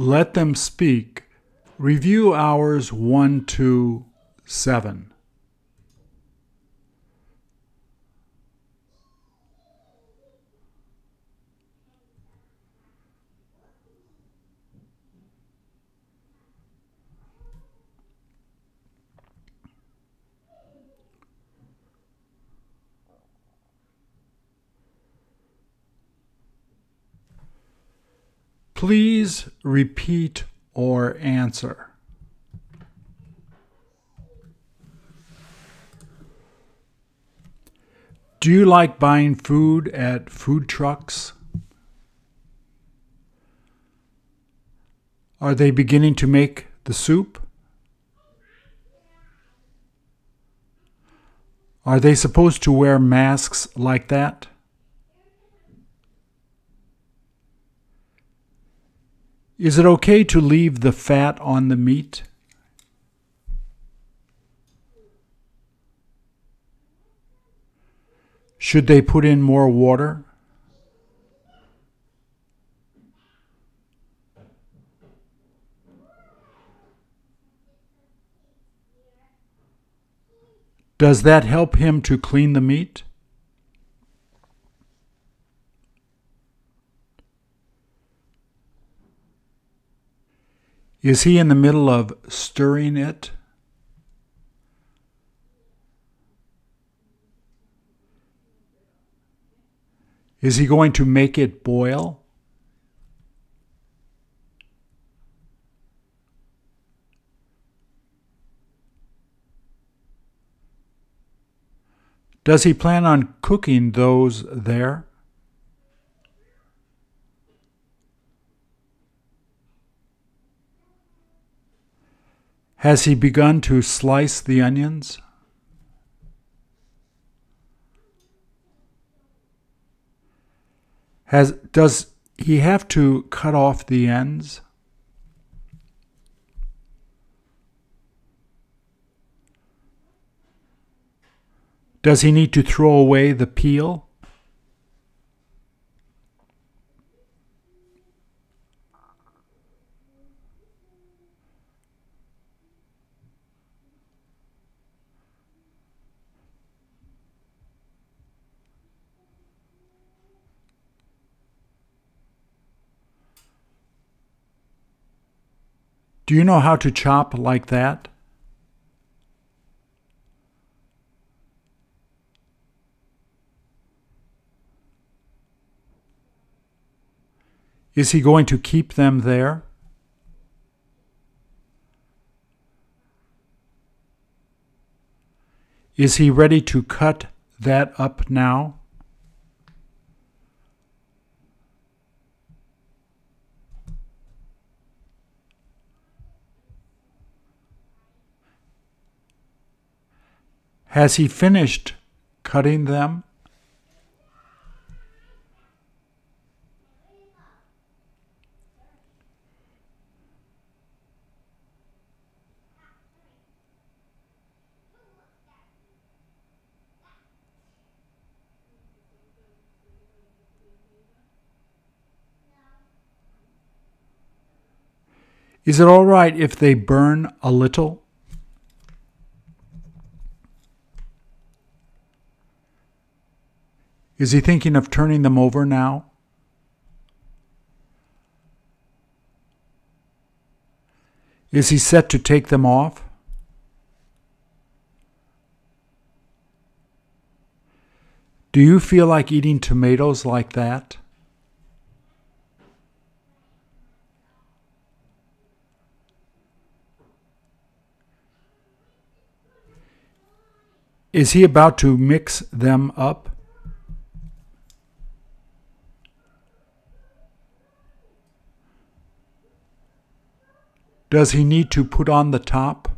Let them speak. Review hours 1 to 7. Please repeat or answer. Do you like buying food at food trucks? Are they beginning to make the soup? Are they supposed to wear masks like that? Is it okay to leave the fat on the meat? Should they put in more water? Does that help him to clean the meat? Is he in the middle of stirring it? Is he going to make it boil? Does he plan on cooking those there? Has he begun to slice the onions? Has, does he have to cut off the ends? Does he need to throw away the peel? Do you know how to chop like that? Is he going to keep them there? Is he ready to cut that up now? Has he finished cutting them? Is it all right if they burn a little? Is he thinking of turning them over now? Is he set to take them off? Do you feel like eating tomatoes like that? Is he about to mix them up? Does he need to put on the top?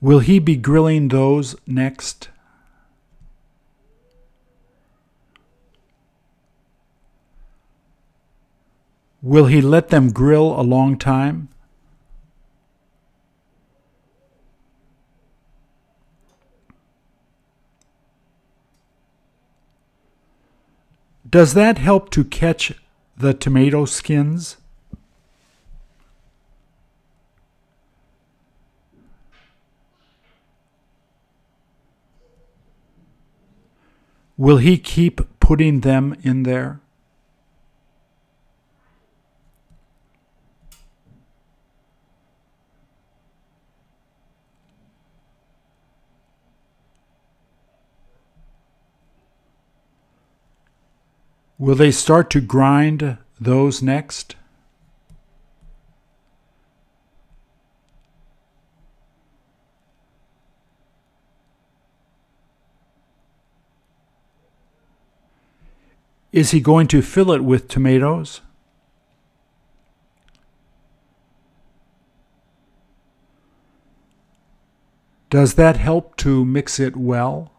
Will he be grilling those next? Will he let them grill a long time? Does that help to catch the tomato skins? Will he keep putting them in there? Will they start to grind those next? Is he going to fill it with tomatoes? Does that help to mix it well?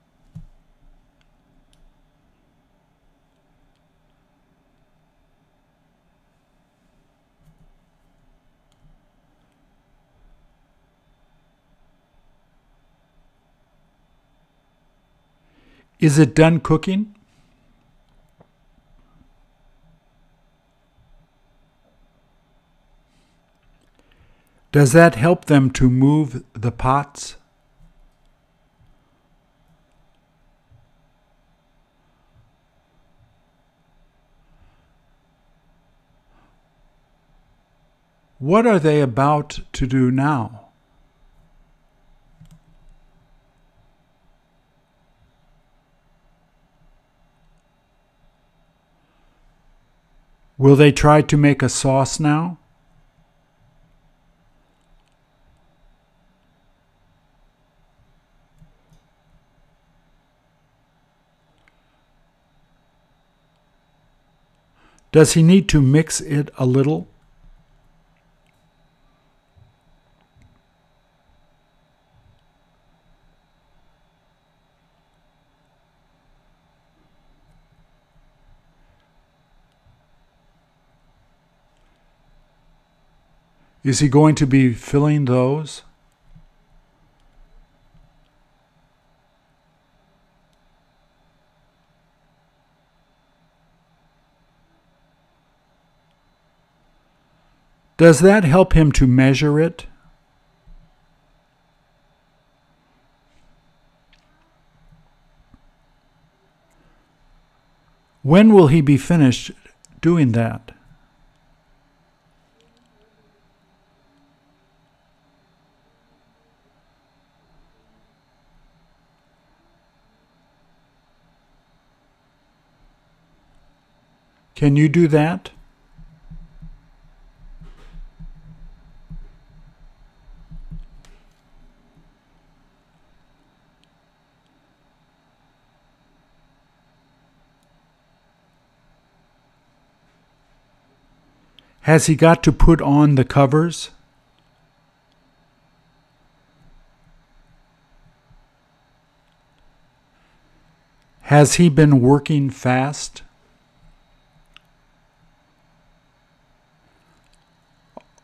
Is it done cooking? Does that help them to move the pots? What are they about to do now? Will they try to make a sauce now? Does he need to mix it a little? Is he going to be filling those? Does that help him to measure it? When will he be finished doing that? Can you do that? Has he got to put on the covers? Has he been working fast?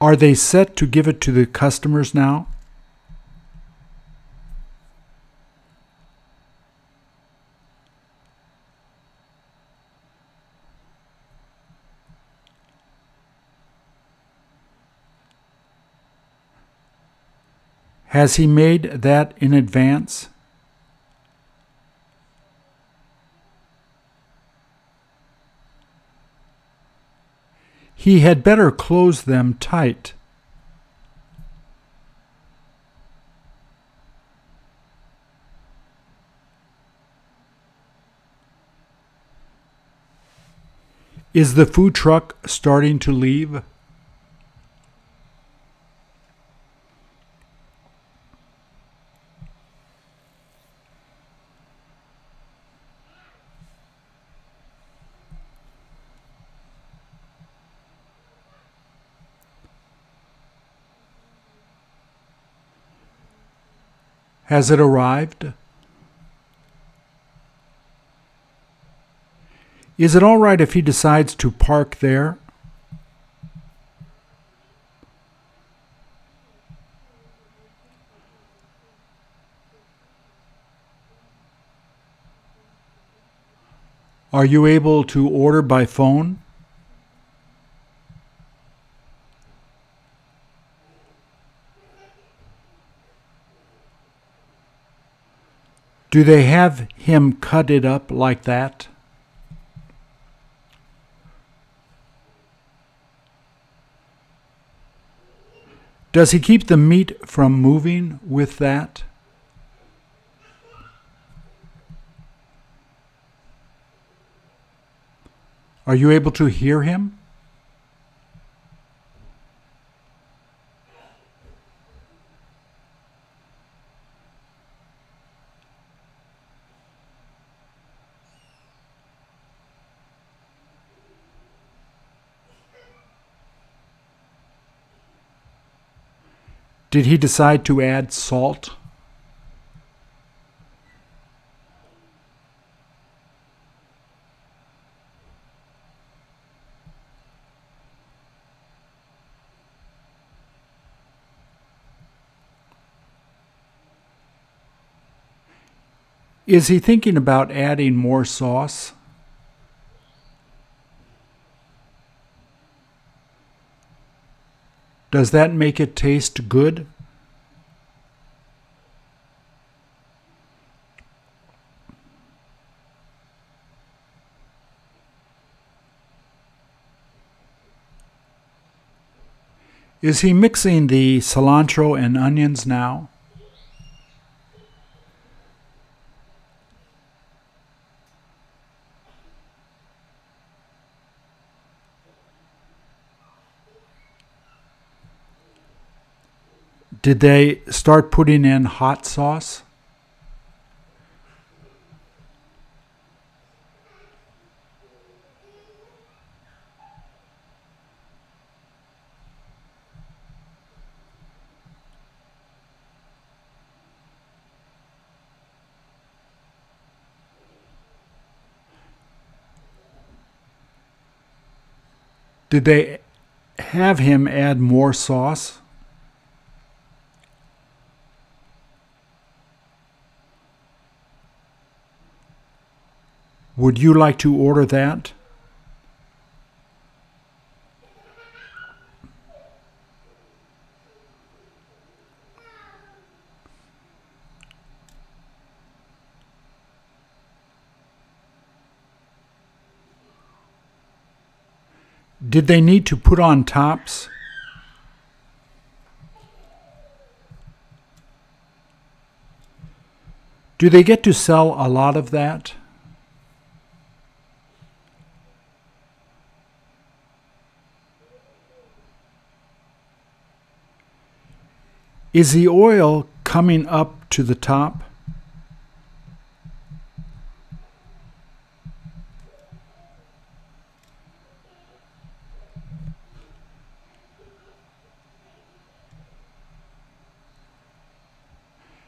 Are they set to give it to the customers now? Has he made that in advance? He had better close them tight. Is the food truck starting to leave? Has it arrived? Is it all right if he decides to park there? Are you able to order by phone? Do they have him cut it up like that? Does he keep the meat from moving with that? Are you able to hear him? Did he decide to add salt? Is he thinking about adding more sauce? Does that make it taste good? Is he mixing the cilantro and onions now? Did they start putting in hot sauce? Did they have him add more sauce? Would you like to order that? Did they need to put on tops? Do they get to sell a lot of that? Is the oil coming up to the top?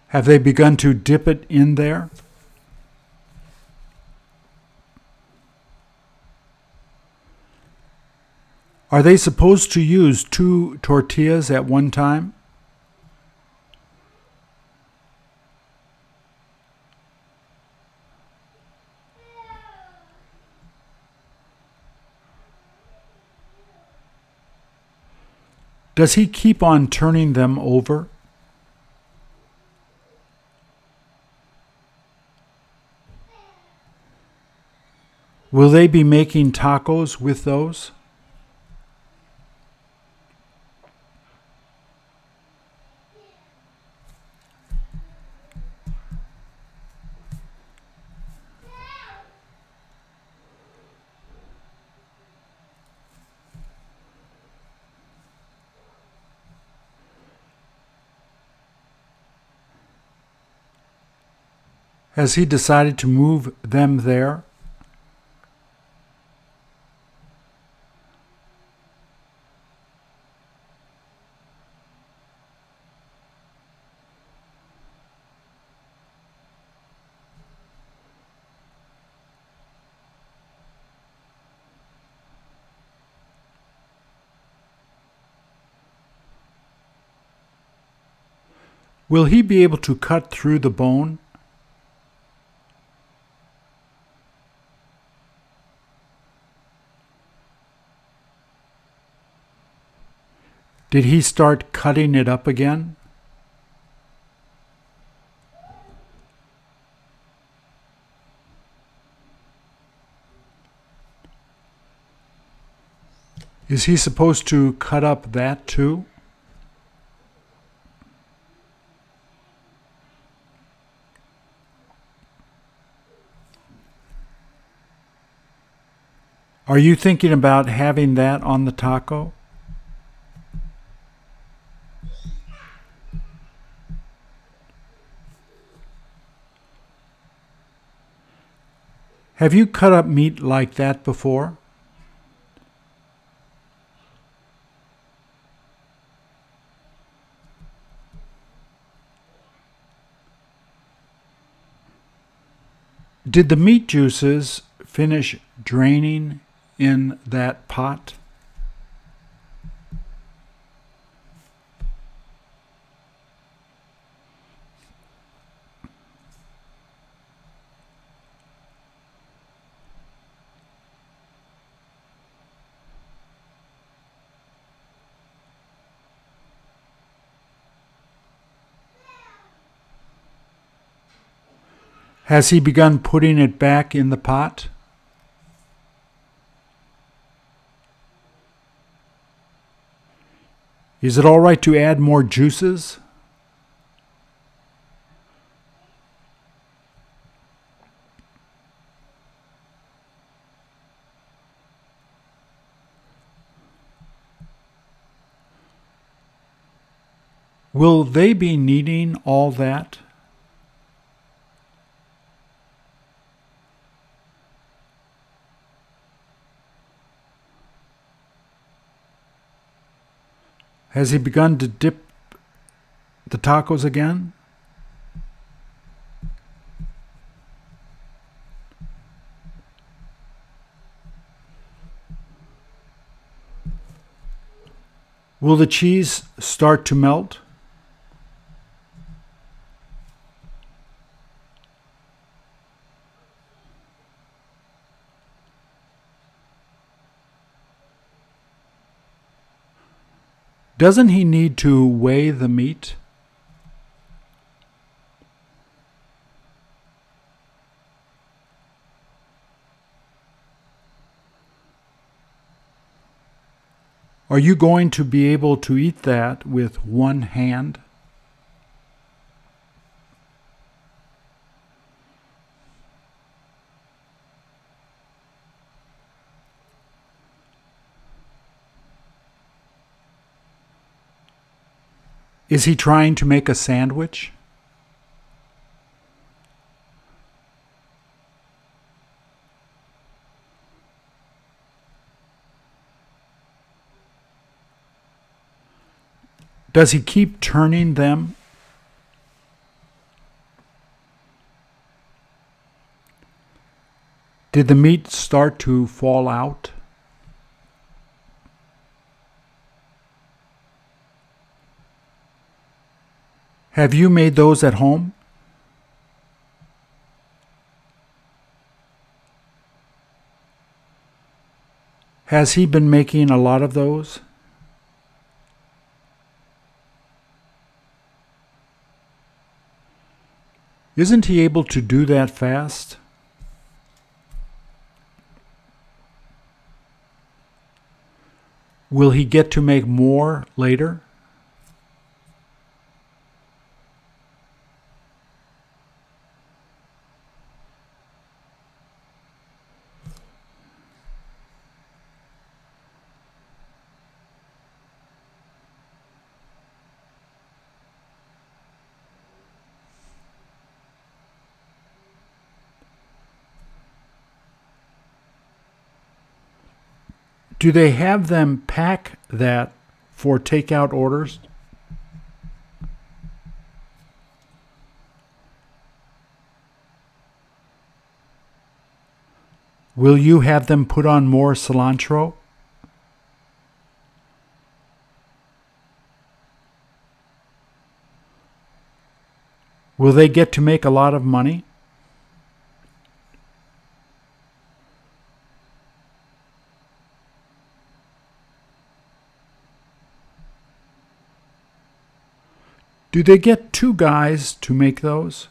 Have they begun to dip it in there? Are they supposed to use two tortillas at one time? Does he keep on turning them over? Will they be making tacos with those? Has he decided to move them there? Will he be able to cut through the bone? Did he start cutting it up again? Is he supposed to cut up that too? Are you thinking about having that on the taco? Have you cut up meat like that before? Did the meat juices finish draining in that pot? Has he begun putting it back in the pot? Is it all right to add more juices? Will they be needing all that? Has he begun to dip the tacos again? Will the cheese start to melt? Doesn't he need to weigh the meat? Are you going to be able to eat that with one hand? Is he trying to make a sandwich? Does he keep turning them? Did the meat start to fall out? Have you made those at home? Has he been making a lot of those? Isn't he able to do that fast? Will he get to make more later? Do they have them pack that for takeout orders? Will you have them put on more cilantro? Will they get to make a lot of money? Do they get two guys to make those?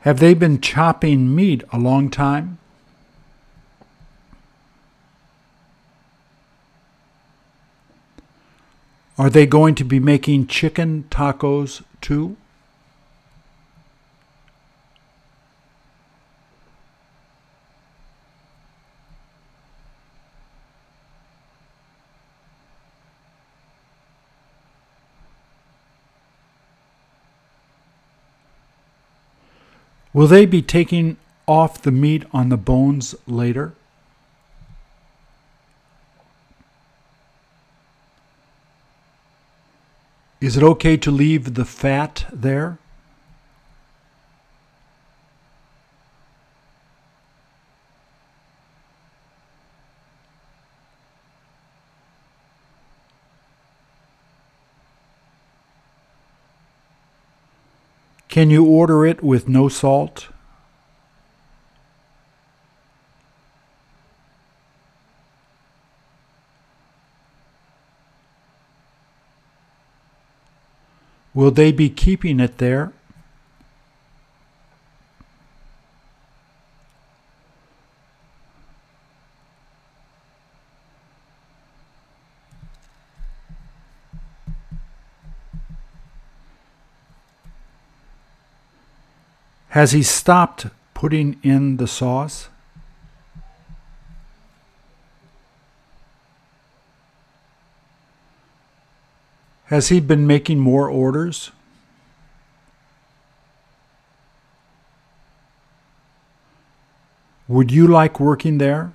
Have they been chopping meat a long time? Are they going to be making chicken tacos too? Will they be taking off the meat on the bones later? Is it okay to leave the fat there? Can you order it with no salt? Will they be keeping it there? Has he stopped putting in the sauce? Has he been making more orders? Would you like working there?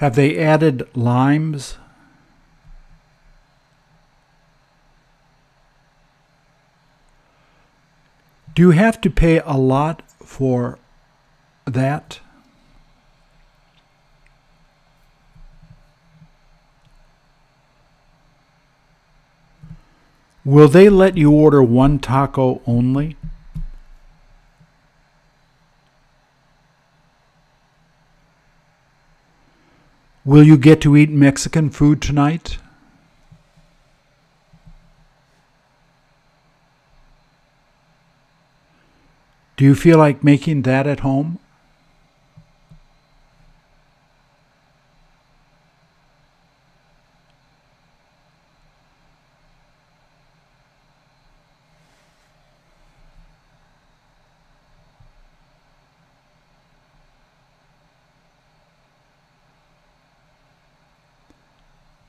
Have they added limes? Do you have to pay a lot for that? Will they let you order one taco only? Will you get to eat Mexican food tonight? Do you feel like making that at home?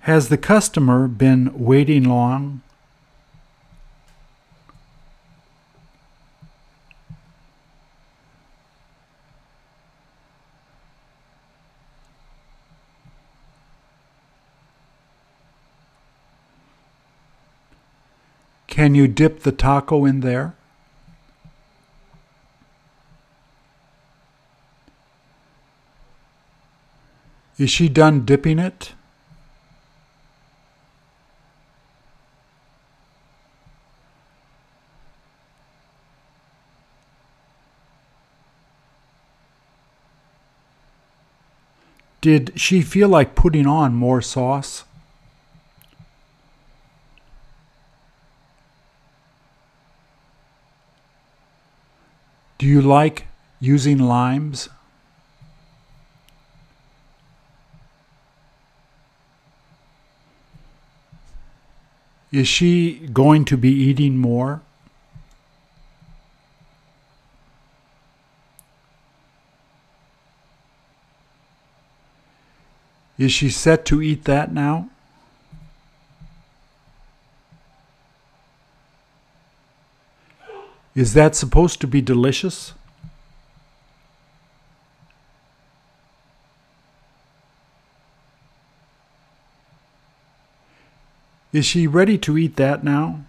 Has the customer been waiting long? Can you dip the taco in there? Is she done dipping it? Did she feel like putting on more sauce? Do you like using limes? Is she going to be eating more? Is she set to eat that now? Is that supposed to be delicious? Is she ready to eat that now?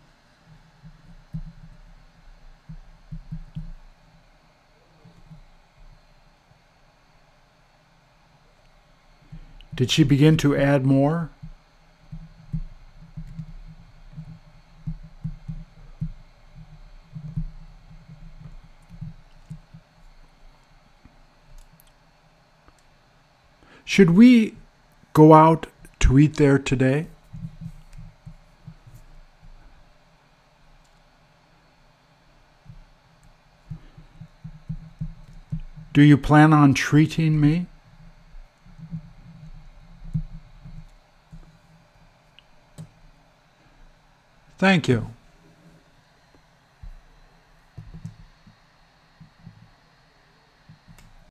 Did she begin to add more? Should we go out to eat there today? Do you plan on treating me? Thank you.